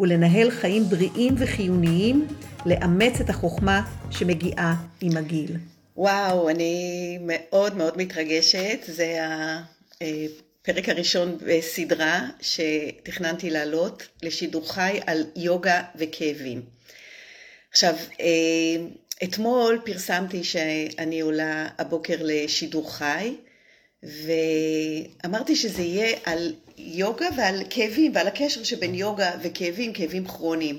ולנהל חיים בריאים וחיוניים, לאמץ את החוכמה שמגיעה עם הגיל. וואו, אני מאוד מאוד מתרגשת. זה הפרק הראשון בסדרה שתכננתי לעלות לשידור חי על יוגה וכאבים. עכשיו, אה, אתמול פרסמתי שאני עולה הבוקר לשידור חי, ואמרתי שזה יהיה על יוגה ועל כאבים ועל הקשר שבין יוגה וכאבים, כאבים כרוניים.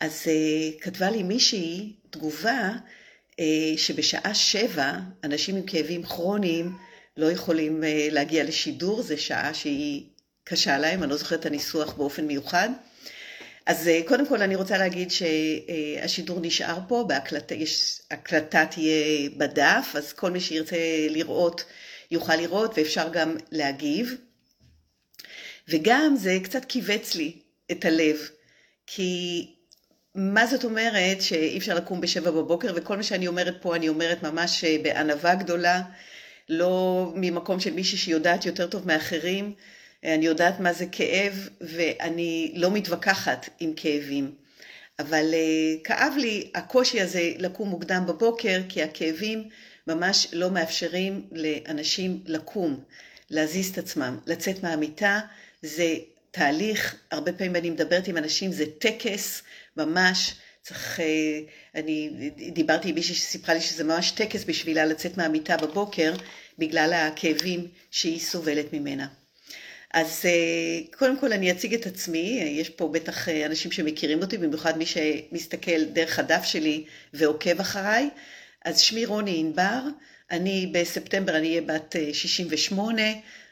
אז uh, כתבה לי מישהי תגובה uh, שבשעה שבע אנשים עם כאבים כרוניים לא יכולים uh, להגיע לשידור, זו שעה שהיא קשה להם, אני לא זוכרת את הניסוח באופן מיוחד. אז uh, קודם כל אני רוצה להגיד שהשידור נשאר פה, בהקלטה, יש, הקלטה תהיה בדף, אז כל מי שירצה לראות יוכל לראות ואפשר גם להגיב. וגם זה קצת כיווץ לי את הלב, כי מה זאת אומרת שאי אפשר לקום בשבע בבוקר, וכל מה שאני אומרת פה אני אומרת ממש אה, בענווה גדולה, לא ממקום של מישהי שיודעת יותר טוב מאחרים, אני יודעת מה זה כאב, ואני לא מתווכחת עם כאבים. אבל uh, כאב לי הקושי הזה לקום מוקדם בבוקר, כי הכאבים ממש לא מאפשרים לאנשים לקום, להזיז את עצמם, לצאת מהמיטה, זה תהליך, הרבה פעמים אני מדברת עם אנשים, זה טקס, ממש, צריך, אה, אני דיברתי עם מישהי שסיפרה לי שזה ממש טקס בשבילה לצאת מהמיטה בבוקר, בגלל הכאבים שהיא סובלת ממנה. אז אה, קודם כל אני אציג את עצמי, יש פה בטח אה, אנשים שמכירים אותי, במיוחד מי שמסתכל דרך הדף שלי ועוקב אחריי. אז שמי רוני ענבר, אני בספטמבר אני אהיה בת 68,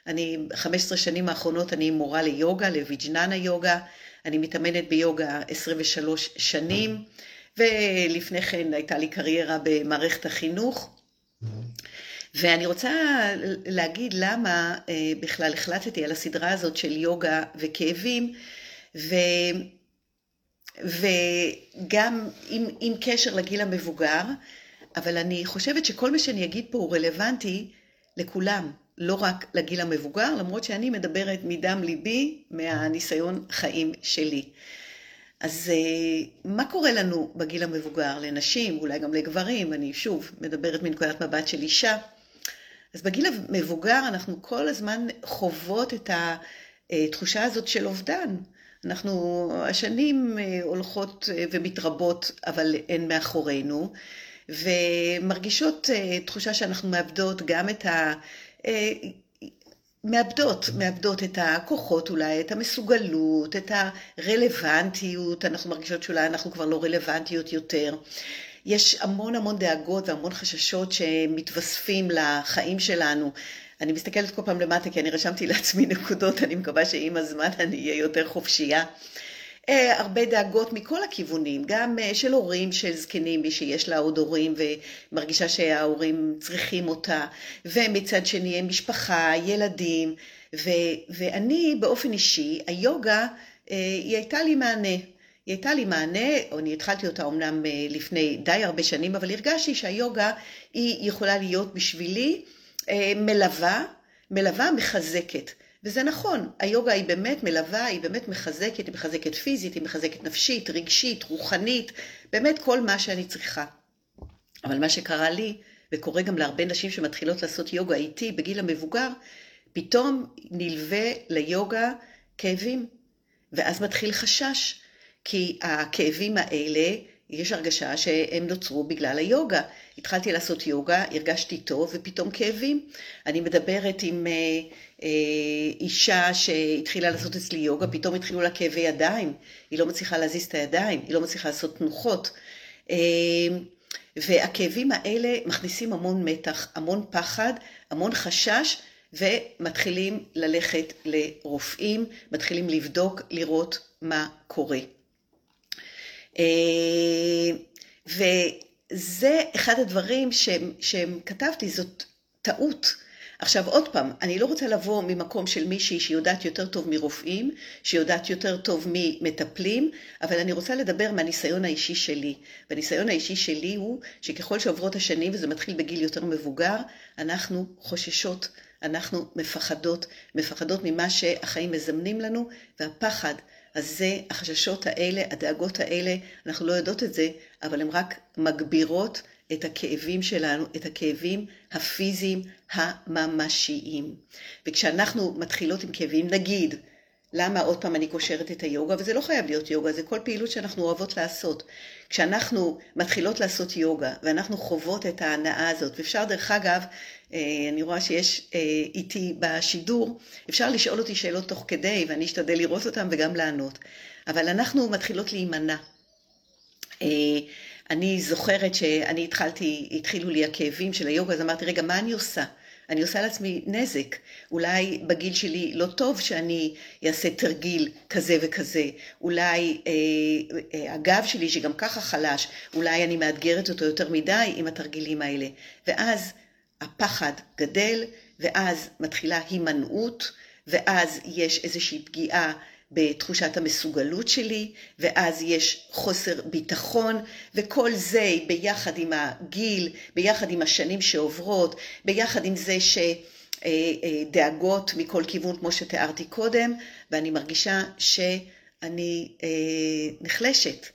אני 15 שנים האחרונות אני מורה ליוגה, לויג'ננה יוגה, אני מתאמנת ביוגה 23 שנים, ולפני כן הייתה לי קריירה במערכת החינוך. ואני רוצה להגיד למה אה, בכלל החלטתי על הסדרה הזאת של יוגה וכאבים, ו... וגם עם, עם קשר לגיל המבוגר, אבל אני חושבת שכל מה שאני אגיד פה הוא רלוונטי לכולם, לא רק לגיל המבוגר, למרות שאני מדברת מדם ליבי, מהניסיון חיים שלי. אז אה, מה קורה לנו בגיל המבוגר, לנשים, אולי גם לגברים, אני שוב מדברת מנקודת מבט של אישה. אז בגיל המבוגר אנחנו כל הזמן חוות את התחושה הזאת של אובדן. אנחנו, השנים אה, הולכות אה, ומתרבות, אבל הן מאחורינו, ומרגישות תחושה שאנחנו מאבדות גם את ה... אה, מאבדות, מאבדות את הכוחות אולי, את המסוגלות, את הרלוונטיות, אנחנו מרגישות שאולי אנחנו כבר לא רלוונטיות יותר. יש המון המון דאגות והמון חששות שמתווספים לחיים שלנו. אני מסתכלת כל פעם למטה כי אני רשמתי לעצמי נקודות, אני מקווה שעם הזמן אני אהיה יותר חופשייה. אה, הרבה דאגות מכל הכיוונים, גם אה, של הורים של זקנים, מי שיש לה עוד הורים ומרגישה שההורים צריכים אותה, ומצד שני משפחה, ילדים, ו, ואני באופן אישי, היוגה אה, היא הייתה לי מענה. היא הייתה לי מענה, או אני התחלתי אותה אמנם לפני די הרבה שנים, אבל הרגשתי שהיוגה היא יכולה להיות בשבילי מלווה, מלווה מחזקת. וזה נכון, היוגה היא באמת מלווה, היא באמת מחזקת, היא מחזקת פיזית, היא מחזקת נפשית, רגשית, רוחנית, באמת כל מה שאני צריכה. אבל מה שקרה לי, וקורה גם להרבה נשים שמתחילות לעשות יוגה איתי בגיל המבוגר, פתאום נלווה ליוגה כאבים, ואז מתחיל חשש, כי הכאבים האלה יש הרגשה שהם נוצרו בגלל היוגה. התחלתי לעשות יוגה, הרגשתי טוב, ופתאום כאבים. אני מדברת עם אה, אה, אישה שהתחילה לעשות אצלי יוגה, פתאום התחילו לה כאבי ידיים, היא לא מצליחה להזיז את הידיים, היא לא מצליחה לעשות תנוחות. אה, והכאבים האלה מכניסים המון מתח, המון פחד, המון חשש, ומתחילים ללכת לרופאים, מתחילים לבדוק, לראות מה קורה. אה, זה אחד הדברים שהם כתבתי, זאת טעות. עכשיו עוד פעם, אני לא רוצה לבוא ממקום של מישהי שיודעת יותר טוב מרופאים, שיודעת יותר טוב ממטפלים, אבל אני רוצה לדבר מהניסיון האישי שלי. והניסיון האישי שלי הוא שככל שעוברות השנים, וזה מתחיל בגיל יותר מבוגר, אנחנו חוששות, אנחנו מפחדות, מפחדות ממה שהחיים מזמנים לנו, והפחד הזה, החששות האלה, הדאגות האלה, אנחנו לא יודעות את זה, אבל הן רק מגבירות את הכאבים שלנו, את הכאבים הפיזיים הממשיים. וכשאנחנו מתחילות עם כאבים, נגיד, למה עוד פעם אני קושרת את היוגה, וזה לא חייב להיות יוגה, זה כל פעילות שאנחנו אוהבות לעשות. כשאנחנו מתחילות לעשות יוגה, ואנחנו חוות את ההנאה הזאת, ואפשר דרך אגב, אה, אני רואה שיש אה, איתי בשידור, אפשר לשאול אותי שאלות תוך כדי, ואני אשתדל לראות אותן וגם לענות. אבל אנחנו מתחילות להימנע. אה, אני זוכרת שאני התחלתי, התחילו לי הכאבים של היוגה, אז אמרתי, רגע, מה אני עושה? אני עושה לעצמי נזק. אולי בגיל שלי לא טוב שאני אעשה תרגיל כזה וכזה. אולי אה, אה, הגב שלי, שגם ככה חלש, אולי אני מאתגרת אותו יותר מדי עם התרגילים האלה. ואז הפחד גדל, ואז מתחילה הימנעות, ואז יש איזושהי פגיעה בתחושת המסוגלות שלי, ואז יש חוסר ביטחון, וכל זה ביחד עם הגיל, ביחד עם השנים שעוברות, ביחד עם זה שדאגות אה, אה, מכל כיוון, כמו שתיארתי קודם, ואני מרגישה שאני אה, נחלשת,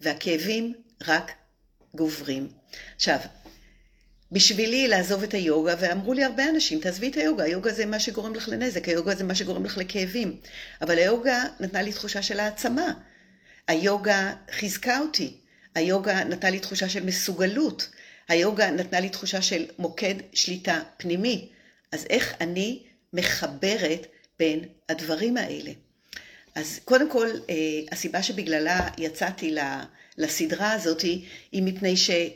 והכאבים רק גוברים. עכשיו, בשבילי לעזוב את היוגה, ואמרו לי הרבה אנשים, תעזבי את היוגה, היוגה זה מה שגורם לך לנזק, היוגה זה מה שגורם לך לכאבים. אבל היוגה נתנה לי תחושה של העצמה. היוגה חיזקה אותי. היוגה נתנה לי תחושה של מסוגלות. היוגה נתנה לי תחושה של מוקד שליטה פנימי. אז איך אני מחברת בין הדברים האלה? אז קודם כל, אה, הסיבה שבגללה יצאתי לסדרה הזאת היא מפני שאני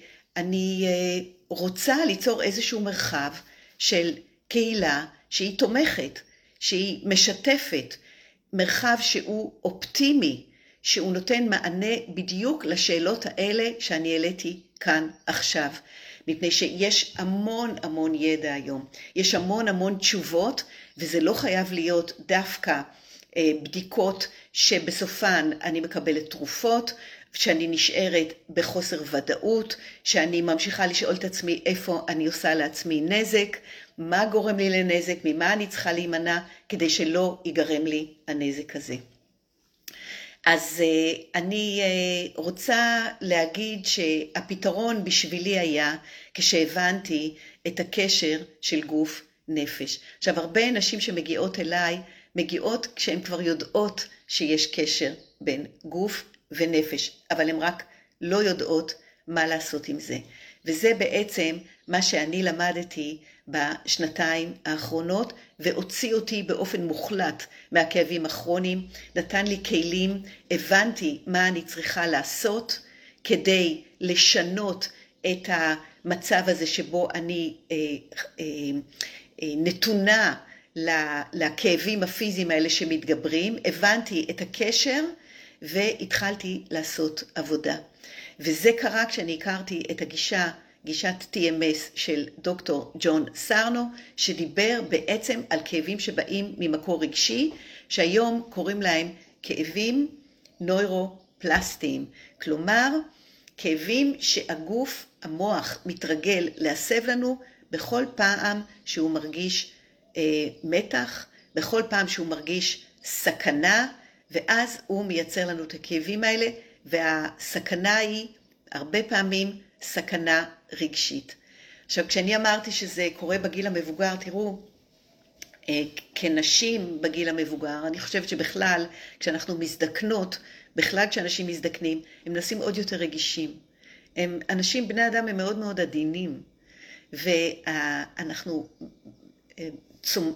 אה, רוצה ליצור איזשהו מרחב של קהילה שהיא תומכת, שהיא משתפת, מרחב שהוא אופטימי, שהוא נותן מענה בדיוק לשאלות האלה שאני העליתי כאן עכשיו. מפני שיש המון המון ידע היום, יש המון המון תשובות, וזה לא חייב להיות דווקא אה, בדיקות שבסופן אני מקבלת תרופות, שאני נשארת בחוסר ודאות, שאני ממשיכה לשאול את עצמי איפה אני עושה לעצמי נזק, מה גורם לי לנזק, ממה אני צריכה להימנע, כדי שלא ייגרם לי הנזק הזה. אז uh, אני uh, רוצה להגיד שהפתרון בשבילי היה כשהבנתי את הקשר של גוף נפש. עכשיו, הרבה נשים שמגיעות אליי, מגיעות כשהן כבר יודעות שיש קשר בין גוף ונפש, אבל הן רק לא יודעות מה לעשות עם זה. וזה בעצם מה שאני למדתי בשנתיים האחרונות, והוציא אותי באופן מוחלט מהכאבים הכרוניים, נתן לי כלים, הבנתי מה אני צריכה לעשות כדי לשנות את המצב הזה שבו אני אה, אה, אה, נתונה לכאבים הפיזיים האלה שמתגברים, הבנתי את הקשר והתחלתי לעשות עבודה. וזה קרה כשאני הכרתי את הגישה, גישת TMS של דוקטור ג'ון סרנו, שדיבר בעצם על כאבים שבאים ממקור רגשי, שהיום קוראים להם כאבים נוירופלסטיים. כלומר, כאבים שהגוף, המוח, מתרגל להסב לנו בכל פעם שהוא מרגיש אה, מתח, בכל פעם שהוא מרגיש סכנה, ואז הוא מייצר לנו את הכאבים האלה, והסכנה היא הרבה פעמים סכנה רגשית. עכשיו, כשאני אמרתי שזה קורה בגיל המבוגר, תראו, אה, כנשים בגיל המבוגר, אני חושבת שבכלל, כשאנחנו מזדקנות, בכלל כשאנשים מזדקנים, הם נעשים עוד יותר רגישים. הם, אנשים, בני אדם, הם מאוד מאוד עדינים, ואנחנו אה,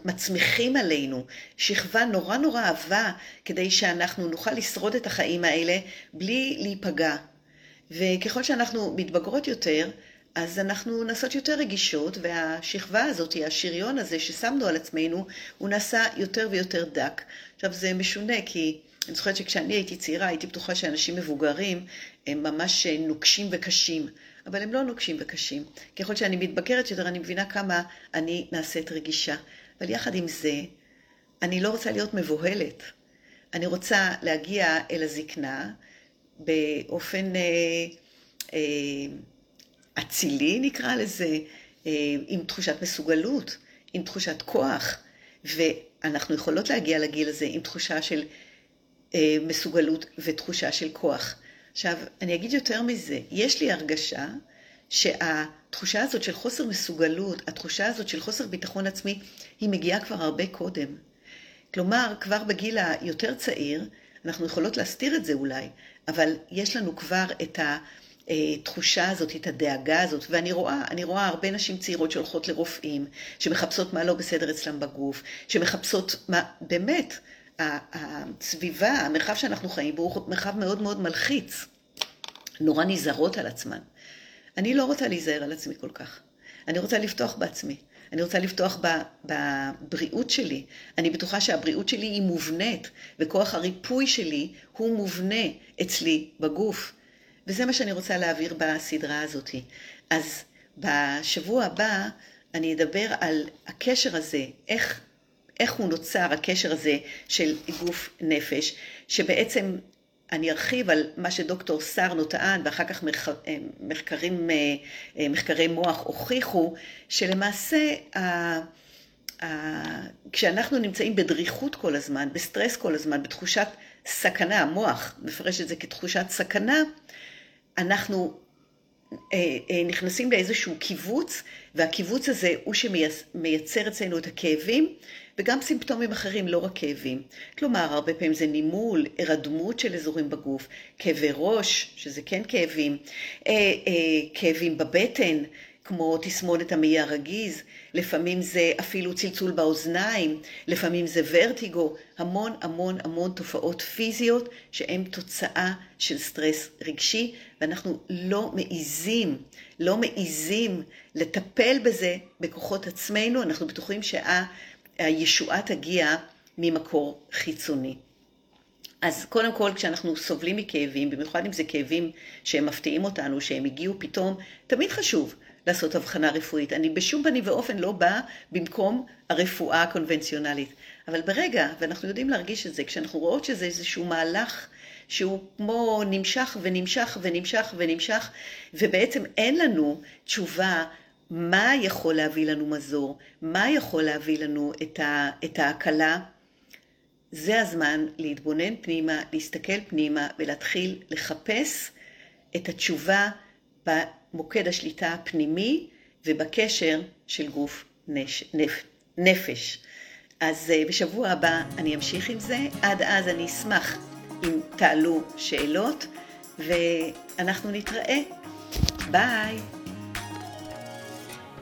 מצמיחים עלינו שכבה נורא נורא עבה כדי שאנחנו נוכל לשרוד את החיים האלה בלי להיפגע. וככל שאנחנו מתבגרות יותר, אז אנחנו נעשות יותר רגישות, והשכבה הזאת, השריון הזה ששמנו על עצמנו, הוא נעשה יותר ויותר דק. עכשיו זה משונה, כי אני זוכרת שכשאני הייתי צעירה, הייתי בטוחה שאנשים מבוגרים הם ממש נוקשים וקשים. אבל הם לא נוקשים וקשים. ככל שאני מתבגרת יותר, אני מבינה כמה אני נעשית רגישה. אבל יחד עם זה, אני לא רוצה להיות מבוהלת. אני רוצה להגיע אל הזקנה באופן אה, אה, אצילי, נקרא לזה, אה, עם תחושת מסוגלות, עם תחושת כוח, ואנחנו יכולות להגיע לגיל הזה עם תחושה של אה, מסוגלות ותחושה של כוח. עכשיו, אני אגיד יותר מזה, יש לי הרגשה שהתחושה הזאת של חוסר מסוגלות, התחושה הזאת של חוסר ביטחון עצמי, היא מגיעה כבר הרבה קודם. כלומר, כבר בגיל היותר צעיר, אנחנו יכולות להסתיר את זה אולי, אבל יש לנו כבר את התחושה הזאת, את הדאגה הזאת, ואני רואה, אני רואה הרבה נשים צעירות שהולכות לרופאים, שמחפשות מה לא בסדר אצלם בגוף, שמחפשות מה, באמת, הסביבה, המרחב שאנחנו חיים בו הוא מרחב מאוד מאוד מלחיץ. נורא נזהרות על עצמן. אני לא רוצה להיזהר על עצמי כל כך. אני רוצה לפתוח בעצמי. אני רוצה לפתוח בבריאות שלי. אני בטוחה שהבריאות שלי היא מובנית, וכוח הריפוי שלי הוא מובנה אצלי בגוף. וזה מה שאני רוצה להעביר בסדרה הזאת. אז בשבוע הבא אני אדבר על הקשר הזה, איך, איך הוא נוצר, הקשר הזה של גוף נפש, שבעצם אני ארחיב על מה שדוקטור סרנו טען, ואחר כך אה, מחקרים, אה, אה, מחקרי מוח הוכיחו, שלמעשה כשאנחנו נמצאים בדריכות כל הזמן, בסטרס כל הזמן, בתחושת סכנה, המוח מפרש את זה כתחושת סכנה, אנחנו נכנסים לאיזשהו קיבוץ, והקיבוץ הזה הוא שמייצר אצלנו את הכאבים, וגם סימפטומים אחרים, לא רק כאבים. כלומר, הרבה פעמים זה נימול, הרדמות של אזורים בגוף, כאבי ראש, שזה כן כאבים, אה, אה, כאבים בבטן, כמו תסמונת המעי הרגיז, לפעמים זה אפילו צלצול באוזניים, לפעמים זה ורטיגו, המון המון המון תופעות פיזיות שהן תוצאה של סטרס רגשי, ואנחנו לא מעיזים, לא מעיזים לטפל בזה בכוחות עצמנו, אנחנו בטוחים שה... הישועה תגיע ממקור חיצוני. אז קודם כל, כשאנחנו סובלים מכאבים, במיוחד אם זה כאבים שהם מפתיעים אותנו, שהם הגיעו פתאום, תמיד חשוב לעשות הבחנה רפואית. אני בשום פנים ואופן לא באה במקום הרפואה הקונבנציונלית. אבל ברגע, ואנחנו יודעים להרגיש את זה, כשאנחנו רואות שזה איזשהו מהלך שהוא כמו נמשך ונמשך ונמשך ונמשך, ובעצם אין לנו תשובה מה יכול להביא לנו מזור, מה יכול להביא לנו את, ה, את ההקלה, זה הזמן להתבונן פנימה, להסתכל פנימה ולהתחיל לחפש את התשובה במוקד השליטה הפנימי ובקשר של גוף נש, נפ, נפש. אז אה, בשבוע הבא אני אמשיך עם זה, עד אז אני אשמח אם תעלו שאלות ואנחנו נתראה. ביי.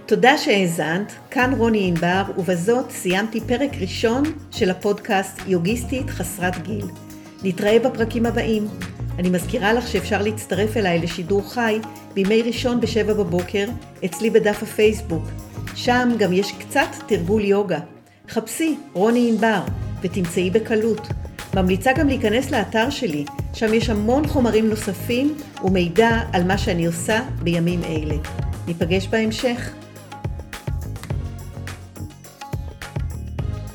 תודה שהאזנת, כאן רוני ענבר, ובזאת סיימתי פרק ראשון של הפודקאסט יוגיסטית חסרת גיל. נתראה בפרקים הבאים. אני מזכירה לך שאפשר להצטרף אליי לשידור חי בימי ראשון בשבע בבוקר, אצלי בדף הפייסבוק. שם גם יש קצת תרגול יוגה. חפשי רוני ענבר ותמצאי בקלות. ממליצה גם להיכנס לאתר שלי, שם יש המון חומרים נוספים ומידע על מה שאני עושה בימים אלה. ניפגש בהמשך.